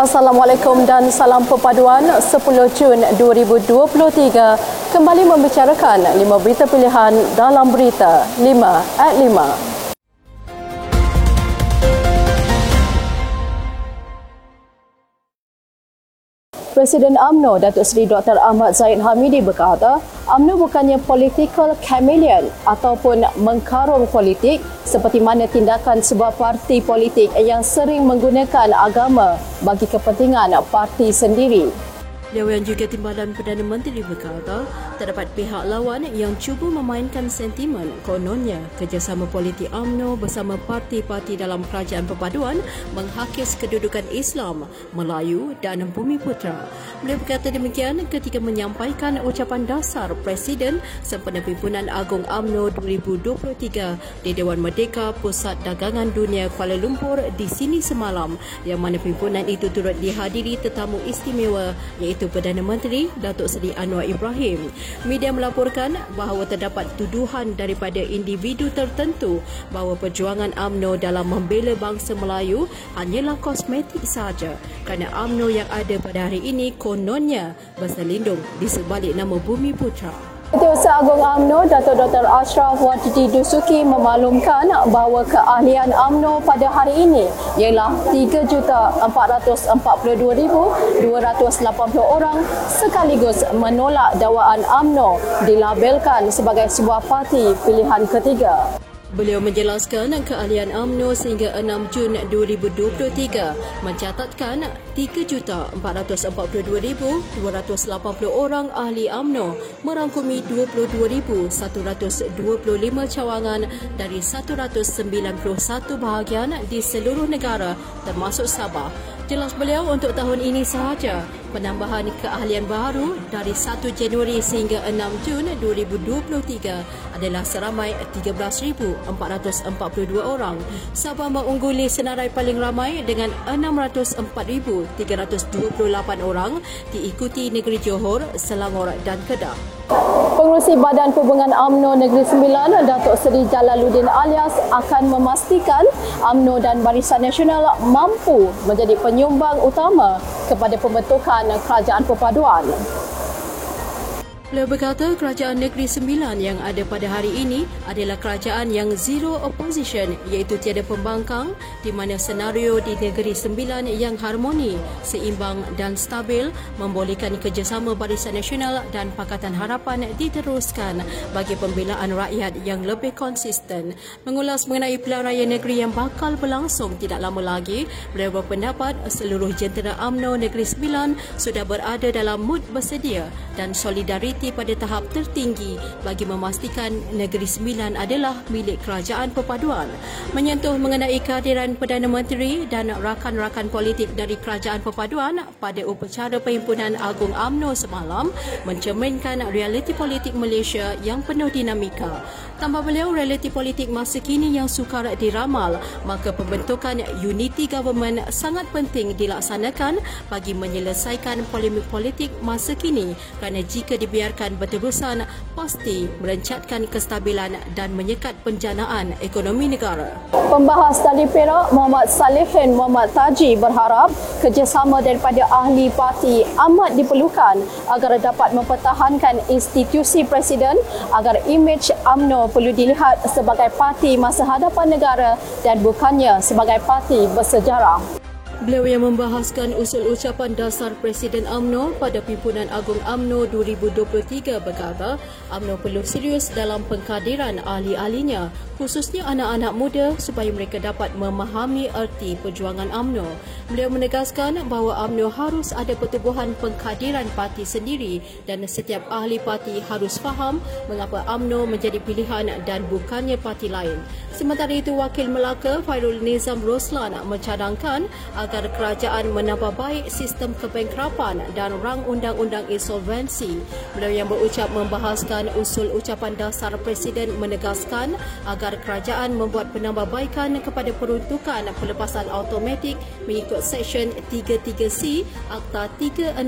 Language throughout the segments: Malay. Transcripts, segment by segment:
Assalamualaikum dan salam perpaduan 10 Jun 2023 kembali membicarakan 5 berita pilihan dalam berita 5 at 5. Presiden AMNO Datuk Seri Dr. Ahmad Zaid Hamidi berkata, AMNO bukannya political chameleon ataupun mengkarung politik seperti mana tindakan sebuah parti politik yang sering menggunakan agama bagi kepentingan parti sendiri. Beliau yang juga timbalan Perdana Menteri berkata, terdapat pihak lawan yang cuba memainkan sentimen kononnya kerjasama politik AMNO bersama parti-parti dalam kerajaan perpaduan menghakis kedudukan Islam, Melayu dan Bumi Putra. Beliau berkata demikian ketika menyampaikan ucapan dasar Presiden sempena Pimpinan Agung AMNO 2023 di Dewan Merdeka Pusat Dagangan Dunia Kuala Lumpur di sini semalam yang mana pimpinan itu turut dihadiri tetamu istimewa iaitu iaitu Perdana Menteri Datuk Seri Anwar Ibrahim. Media melaporkan bahawa terdapat tuduhan daripada individu tertentu bahawa perjuangan AMNO dalam membela bangsa Melayu hanyalah kosmetik sahaja kerana AMNO yang ada pada hari ini kononnya berselindung di sebalik nama Bumi Putra. Setiausaha Agung AMNO Datuk Dr. Ashraf Wajdi Dusuki memaklumkan bahawa keahlian AMNO pada hari ini ialah 3,442,280 orang sekaligus menolak dakwaan AMNO dilabelkan sebagai sebuah parti pilihan ketiga. Beliau menjelaskan keahlian AMNO sehingga 6 Jun 2023 mencatatkan 3,442,280 orang ahli AMNO merangkumi 22,125 cawangan dari 191 bahagian di seluruh negara termasuk Sabah. Jelas beliau untuk tahun ini sahaja penambahan keahlian baru dari 1 Januari sehingga 6 Jun 2023 adalah seramai 13,442 orang. Sabah mengungguli senarai paling ramai dengan 604,328 orang diikuti negeri Johor, Selangor dan Kedah. Pengurusi Badan Perhubungan AMNO Negeri Sembilan, Datuk Seri Jalaluddin Alias akan memastikan AMNO dan Barisan Nasional mampu menjadi penyumbang utama kepada pembentukan kerajaan perpaduan. Beliau berkata kerajaan negeri sembilan yang ada pada hari ini adalah kerajaan yang zero opposition iaitu tiada pembangkang di mana senario di negeri sembilan yang harmoni, seimbang dan stabil membolehkan kerjasama Barisan Nasional dan Pakatan Harapan diteruskan bagi pembelaan rakyat yang lebih konsisten. Mengulas mengenai pilihan raya negeri yang bakal berlangsung tidak lama lagi, beliau berpendapat seluruh jentera AMNO Negeri Sembilan sudah berada dalam mood bersedia dan solidariti parti pada tahap tertinggi bagi memastikan Negeri Sembilan adalah milik Kerajaan Perpaduan. Menyentuh mengenai kehadiran Perdana Menteri dan rakan-rakan politik dari Kerajaan Perpaduan pada upacara Perhimpunan Agung AMNO semalam mencerminkan realiti politik Malaysia yang penuh dinamika. Tambah beliau, realiti politik masa kini yang sukar diramal, maka pembentukan unity government sangat penting dilaksanakan bagi menyelesaikan polemik politik masa kini kerana jika dibiarkan dibiarkan berterusan pasti merencatkan kestabilan dan menyekat penjanaan ekonomi negara. Pembahas Tali Perak Muhammad Salihin Muhammad Taji berharap kerjasama daripada ahli parti amat diperlukan agar dapat mempertahankan institusi presiden agar imej AMNO perlu dilihat sebagai parti masa hadapan negara dan bukannya sebagai parti bersejarah. Beliau yang membahaskan usul ucapan dasar Presiden AMNO pada Pimpinan Agung AMNO 2023 berkata, AMNO perlu serius dalam pengkadiran ahli-ahlinya, khususnya anak-anak muda supaya mereka dapat memahami erti perjuangan AMNO. Beliau menegaskan bahawa AMNO harus ada pertubuhan pengkadiran parti sendiri dan setiap ahli parti harus faham mengapa AMNO menjadi pilihan dan bukannya parti lain. Sementara itu, Wakil Melaka Fairul Nizam Roslan mencadangkan agar kerajaan menambah baik sistem kebengkrapan dan rang undang-undang insolvensi. Beliau yang berucap membahaskan usul ucapan dasar Presiden menegaskan agar kerajaan membuat penambahbaikan kepada peruntukan pelepasan automatik mengikut Seksyen 33C Akta 360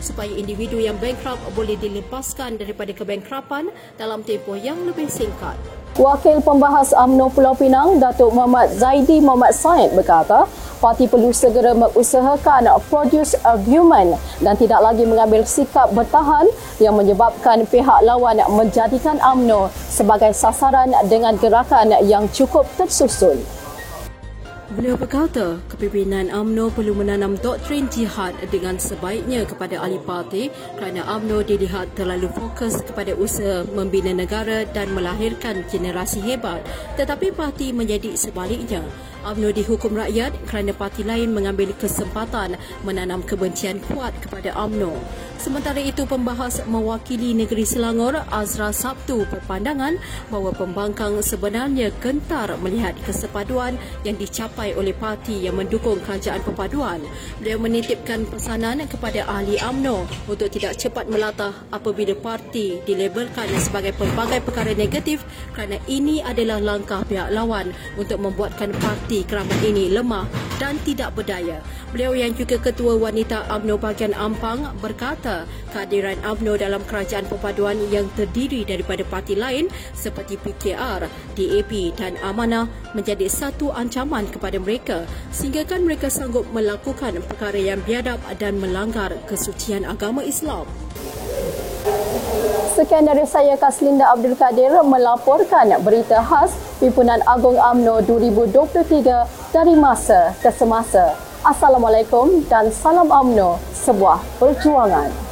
supaya individu yang bankrupt boleh dilepaskan daripada kebengkrapan dalam tempoh yang lebih singkat. Wakil Pembahas UMNO Pulau Pinang, Datuk Muhammad Zaidi Muhammad Said berkata, parti perlu segera mengusahakan produce argument dan tidak lagi mengambil sikap bertahan yang menyebabkan pihak lawan menjadikan UMNO sebagai sasaran dengan gerakan yang cukup tersusun. Beliau berkata, kepimpinan AMNO perlu menanam doktrin jihad dengan sebaiknya kepada ahli parti kerana AMNO dilihat terlalu fokus kepada usaha membina negara dan melahirkan generasi hebat tetapi parti menjadi sebaliknya. UMNO dihukum rakyat kerana parti lain mengambil kesempatan menanam kebencian kuat kepada UMNO. Sementara itu, pembahas mewakili negeri Selangor, Azra Sabtu berpandangan bahawa pembangkang sebenarnya gentar melihat kesepaduan yang dicapai oleh parti yang mendukung kerajaan perpaduan. Beliau menitipkan pesanan kepada ahli AMNO untuk tidak cepat melatah apabila parti dilabelkan sebagai pelbagai perkara negatif kerana ini adalah langkah pihak lawan untuk membuatkan parti keramat ini lemah dan tidak berdaya. Beliau yang juga Ketua Wanita UMNO bahagian Ampang berkata kehadiran UMNO dalam kerajaan perpaduan yang terdiri daripada parti lain seperti PKR, DAP dan Amanah menjadi satu ancaman kepada mereka sehinggakan mereka sanggup melakukan perkara yang biadab dan melanggar kesucian agama Islam. Sekian dari saya Kaslinda Abdul Kadir melaporkan berita khas Pimpinan Agung AMNO 2023 dari masa ke semasa. Assalamualaikum dan salam AMNO, sebuah perjuangan.